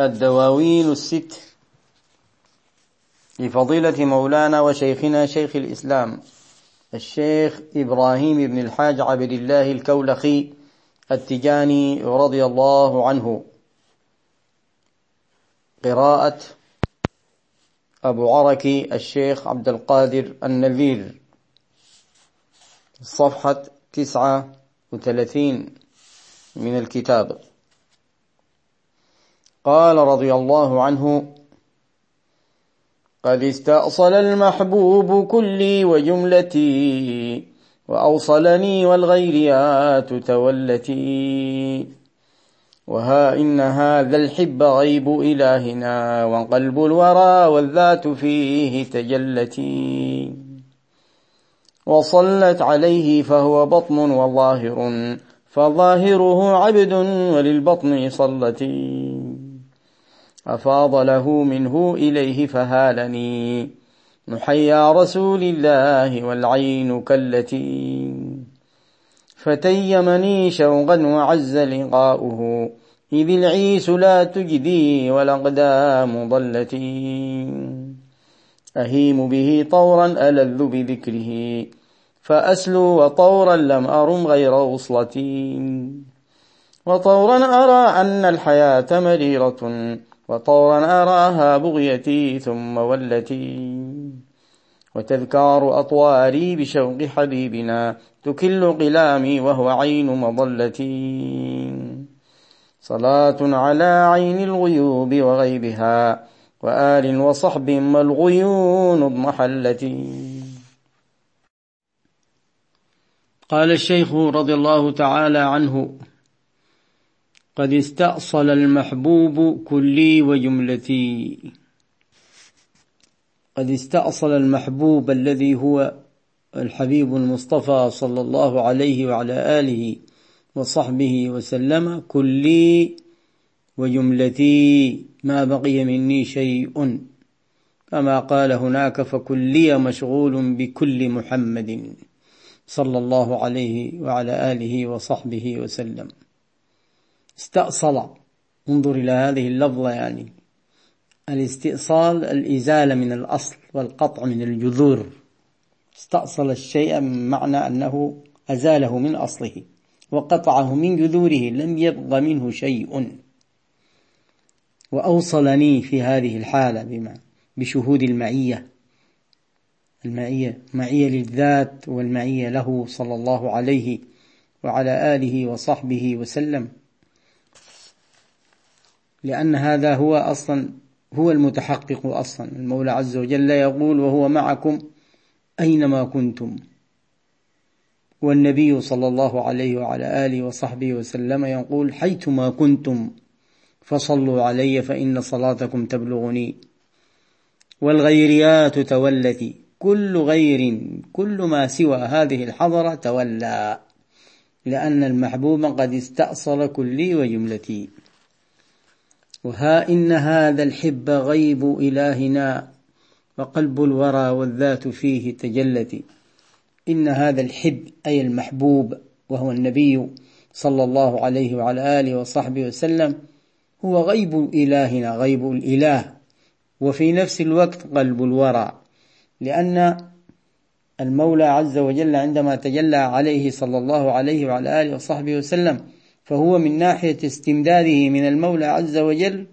الدواوين الست لفضيلة مولانا وشيخنا شيخ الإسلام الشيخ إبراهيم بن الحاج عبد الله الكولخي التجاني رضي الله عنه. قراءة أبو عركي الشيخ عبد القادر النذير. صفحة تسعة وثلاثين من الكتاب. قال رضي الله عنه قد استأصل المحبوب كلي وجملتي وأوصلني والغيريات تولتي وها إن هذا الحب غيب إلهنا وقلب الورى والذات فيه تجلتي. وصلت عليه فهو بطن وظاهر فظاهره عبد وللبطن صلتي. أفاض له منه إليه فهالني. محيا رسول الله والعين كالتي. فتيمني شوقا وعز لقاؤه. إذ العيس لا تجدي والأقدام ضلتي أهيم به طورا ألذ بذكره. فأسلو وطورا لم أرم غير وصلتي وطورا أرى أن الحياة مريرة. وطورا أراها بغيتي ثم ولتي وتذكار أطواري بشوق حبيبنا تكل قلامي وهو عين مضلتي صلاة على عين الغيوب وغيبها وآل وصحب والغيون اضمحلتي. قال الشيخ رضي الله تعالى عنه قد استأصل المحبوب كلي وجملتي. قد استأصل المحبوب الذي هو الحبيب المصطفى صلى الله عليه وعلى آله وصحبه وسلم. كلي وجملتي. ما بقي مني شيء. كما قال هناك فكلي مشغول بكل محمد صلى الله عليه وعلى آله وصحبه وسلم. استأصل. انظر إلى هذه اللفظة يعني. الاستئصال الإزالة من الأصل والقطع من الجذور. استأصل الشيء معنى أنه أزاله من أصله وقطعه من جذوره لم يبق منه شيء. وأوصلني في هذه الحالة بما؟ بشهود المعية. المعية معية للذات والمعية له صلى الله عليه وعلى آله وصحبه وسلم. لأن هذا هو أصلا هو المتحقق أصلا. المولى عز وجل يقول وهو معكم أينما كنتم. والنبي صلى الله عليه وعلى آله وصحبه وسلم يقول حيثما كنتم فصلوا علي فإن صلاتكم تبلغني. والغيريات تولتي كل غير كل ما سوى هذه الحضرة تولى. لأن المحبوب قد استأصل كلي وجملتي. وها إن هذا الحب غيب إلهنا وقلب الورى والذات فيه تجلت. إن هذا الحب أي المحبوب وهو النبي صلى الله عليه وعلى آله وصحبه وسلم هو غيب إلهنا غيب الإله. وفي نفس الوقت قلب الورى لأن المولى عز وجل عندما تجلى عليه صلى الله عليه وعلى آله وصحبه وسلم فهو من ناحية استمداده من المولى عز وجل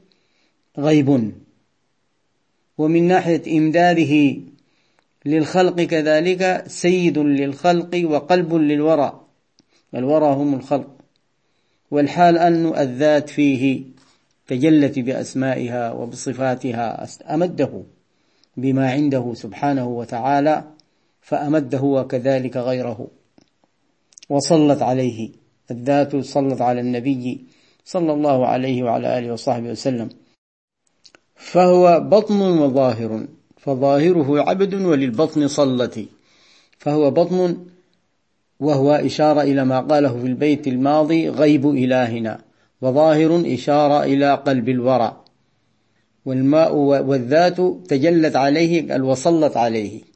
غيب. ومن ناحية إمداده للخلق كذلك سيد للخلق وقلب للورى. الورى هم الخلق. والحال أن الذات فيه تجلت بأسمائها وبصفاتها أمده بما عنده سبحانه وتعالى فأمده وكذلك غيره. وصلت عليه. الذات صلت على النبي صلى الله عليه وعلى آله وصحبه وسلم. فهو بطن وظاهر فظاهره عبد وللبطن صلتي فهو بطن وهو إشارة إلى ما قاله في البيت الماضي غيب إلهنا. وظاهر إشارة إلى قلب الورى. والماء والذات تجلت عليه وصلت عليه.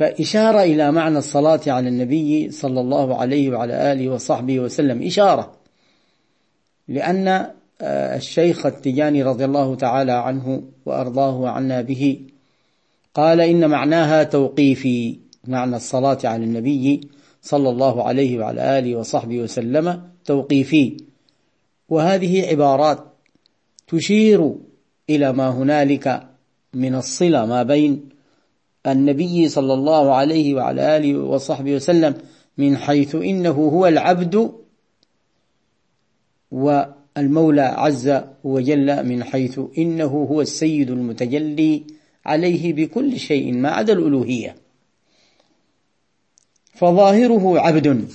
فإشارة إلى معنى الصلاة على النبي صلى الله عليه وعلى آله وصحبه وسلم. إشارة. لأن الشيخ التجاني رضي الله تعالى عنه وأرضاه وعنا به قال إن معناها توقيفي معنى الصلاة على النبي صلى الله عليه وعلى آله وصحبه وسلم توقيفي. وهذه عبارات تشير إلى ما هنالك من الصلة ما بين النبي صلى الله عليه وعلى آله وصحبه وسلم من حيث إنه هو العبد والمولى عز وجل من حيث إنه هو السيد المتجلي عليه بكل شيء ما عدا الألوهية. فظاهره عبد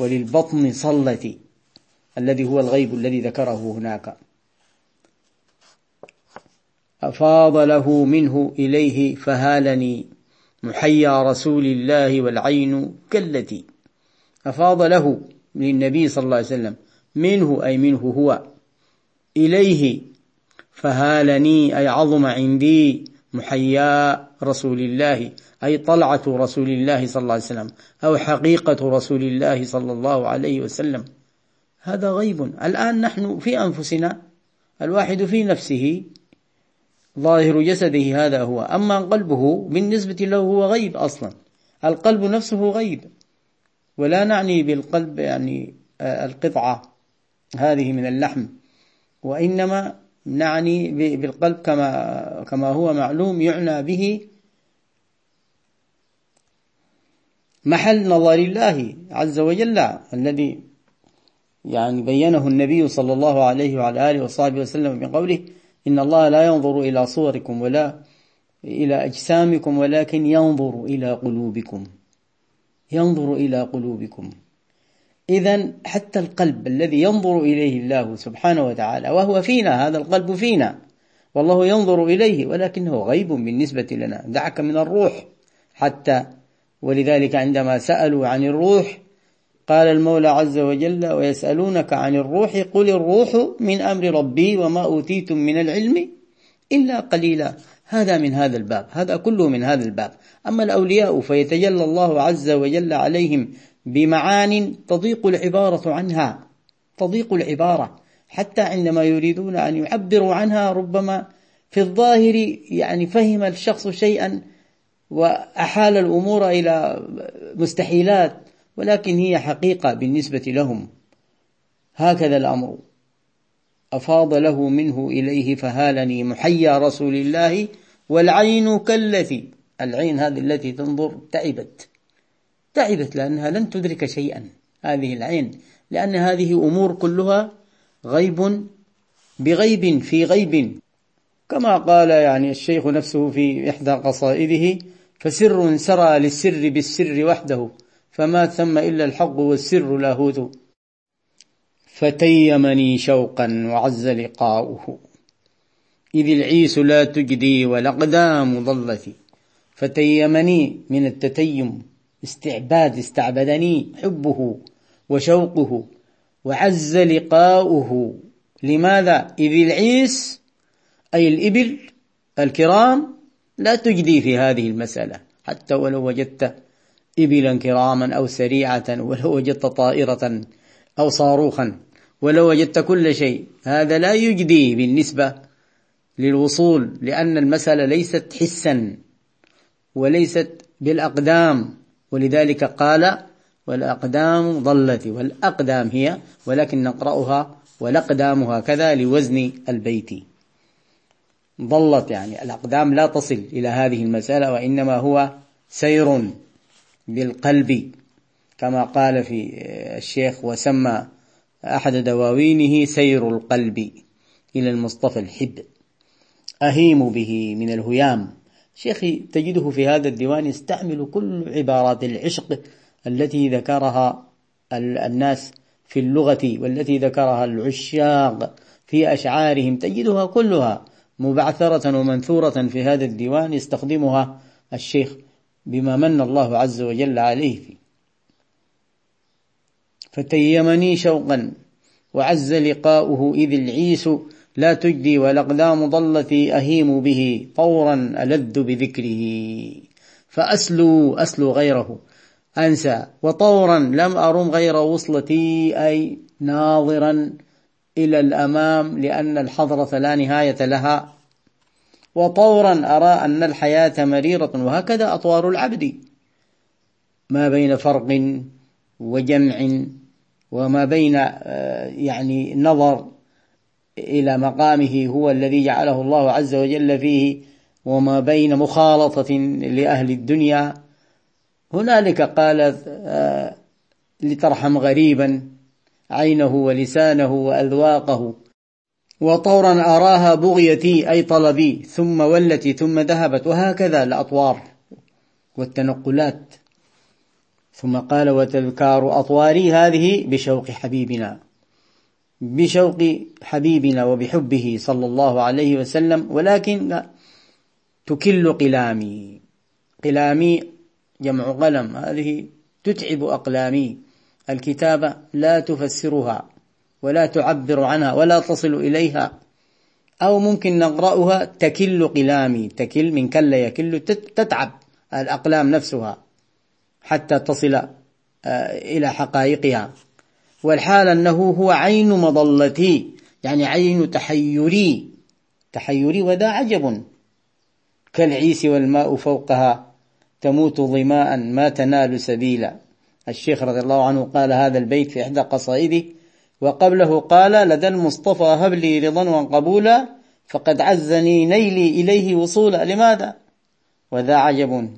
وللبطن صلتي الذي هو الغيب الذي ذكره هناك. أفاض له منه إليه فهالني محيا رسول الله والعين كالتي. أفاض له للنبي صلى الله عليه وسلم منه أي منه هو إليه فهالني أي عظم عندي محيا رسول الله أي طلعة رسول الله صلى الله عليه وسلم أو حقيقة رسول الله صلى الله عليه وسلم. هذا غيب. الآن نحن في أنفسنا الواحد في نفسه ظاهر جسده هذا هو. أما قلبه بالنسبة له هو غيب أصلا. القلب نفسه غيب. ولا نعني بالقلب يعني آه، القطعة هذه من اللحم. وإنما نعني بالقلب كما كما هو معلوم يعنى به محل نظر الله عز وجل الذي يعني بينه النبي صلى الله عليه وعلى آله وصحبه وسلم بقوله إن الله لا ينظر إلى صوركم ولا إلى أجسامكم ولكن ينظر إلى قلوبكم. ينظر إلى قلوبكم. إذا حتى القلب الذي ينظر إليه الله سبحانه وتعالى وهو فينا هذا القلب فينا والله ينظر إليه ولكنه غيب بالنسبة لنا دعك من الروح. حتى ولذلك عندما سألوا عن الروح قال المولى عز وجل ويسألونك عن الروح قل الروح من أمر ربي وما أوتيتم من العلم إلا قليلا. هذا من هذا الباب هذا كله من هذا الباب. أما الأولياء فيتجلى الله عز وجل عليهم بمعان تضيق العبارة عنها تضيق العبارة. حتى عندما يريدون أن يعبروا عنها ربما في الظاهر يعني فهم الشخص شيئا وأحال الأمور إلى مستحيلات. ولكن هي حقيقة بالنسبة لهم. هكذا الأمر. أفاض له منه إليه فهالني محيا رسول الله والعين كالتي العين هذه التي تنظر تعبت. تعبت لأنها لن تدرك شيئا. هذه العين لأن هذه أمور كلها غيب بغيب في غيب. كما قال يعني الشيخ نفسه في إحدى قصائده فسر سرى للسر بالسر وحده. فما ثم إلا الحق والسر لاهوت. فتيمني شوقا وعز لقاؤه. إذ العيس لا تجدي والأقدام ضلتي فتيمني من التتيم استعباد استعبدني حبه وشوقه وعز لقاؤه. لماذا؟ إذ العيس أي الإبل الكرام لا تجدي في هذه المسألة. حتى ولو وجدت إبلا كراما أو سريعة ولو وجدت طائرة أو صاروخا ولو وجدت كل شيء. هذا لا يجدي بالنسبة للوصول لأن المسألة ليست حسا وليست بالأقدام. ولذلك قال والأقدام ضلت والأقدام هي ولكن نقرأها والأقدام هكذا لوزن البيت. ضلت يعني الأقدام لا تصل إلى هذه المسألة وإنما هو سير. بالقلب كما قال في الشيخ وسمى أحد دواوينه سير القلب إلى المصطفى الحب أهيم به من الهيام. شيخي تجده في هذا الديوان يستعمل كل عبارات العشق التي ذكرها الناس في اللغة والتي ذكرها العشاق في أشعارهم. تجدها كلها مبعثرة ومنثورة في هذا الديوان يستخدمها الشيخ بما من الله عز وجل عليه فيه. فتيمني شوقا وعز لقاؤه إذ العيس لا تجدي والأقدام ضلتي أهيم به طورا ألذ بذكره. فأسلو أسلو غيره. أنسى. وطورا لم أرم غير وصلتي أي ناظرا إلى الأمام لأن الحضرة لا نهاية لها. وطورا أرى أن الحياة مريرة وهكذا أطوار العبد. ما بين فرق وجمع وما بين آه، يعني نظر إلى مقامه هو الذي جعله الله عز وجل فيه وما بين مخالطة لأهل الدنيا. هنالك قال آه، لترحم غريبا عينه ولسانه وأذواقه. وطورا أراها بغيتي أي طلبي ثم ولتي ثم ذهبت وهكذا الأطوار والتنقلات. ثم قال وتذكار أطواري هذه بشوق حبيبنا بشوق حبيبنا وبحبه صلى الله عليه وسلم ولكن تكل قلامي. قلامي جمع قلم هذه تتعب أقلامي. الكتابة لا تفسرها. ولا تعبر عنها ولا تصل إليها. أو ممكن نقرأها تكل قلامي تكل من كل يكل تتعب الأقلام نفسها حتى تصل آه، إلى حقائقها. والحال أنه هو عين مظلتي يعني عين تحيري تحيري وذا عجب. كالعيس والماء فوقها تموت ظماء ما تنال سبيلا. الشيخ رضي الله عنه قال هذا البيت في إحدى قصائده وقبله قال لدى المصطفى هب لي رضا وقبولا فقد عزني نيلي إليه وصولا. لماذا؟ وذا عجب.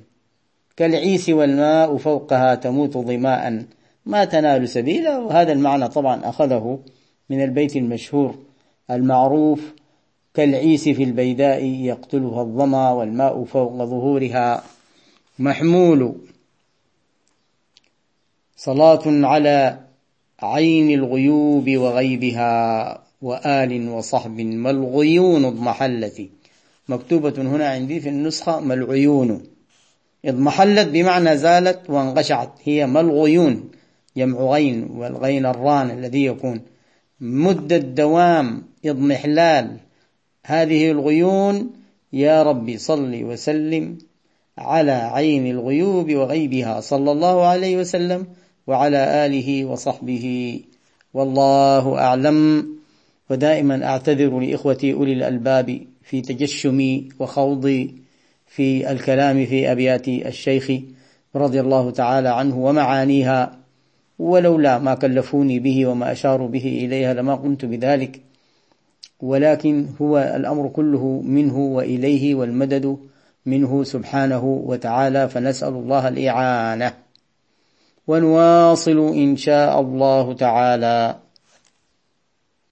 كالعيس والماء فوقها تموت ظماء. ما تنال سبيلا. وهذا المعنى طبعا أخذه من البيت المشهور المعروف كالعيس في البيداء يقتلها الظما والماء فوق ظهورها. محمول. صلاة على عين الغيوب وغيبها وآل وصحب ما الغيون اضمحلت. مكتوبة هنا عندي في النسخة ما العيون. اضمحلت بمعنى زالت وانقشعت. هي ما الغيون؟ جمع غين والغين الران الذي يكون. مدة دوام اضمحلال. هذه الغيون يا ربي صل وسلم على عين الغيوب وغيبها. صلى الله عليه وسلم. وعلى آله وصحبه. والله أعلم. ودائما أعتذر لإخوتي أولي الألباب في تجشمي وخوضي في الكلام في أبيات الشيخ رضي الله تعالى عنه ومعانيها. ولولا ما كلفوني به وما أشاروا به إليها لما قمت بذلك. ولكن هو الأمر كله منه وإليه والمدد منه سبحانه وتعالى. فنسأل الله الإعانة. ونواصل إن شاء الله تعالى.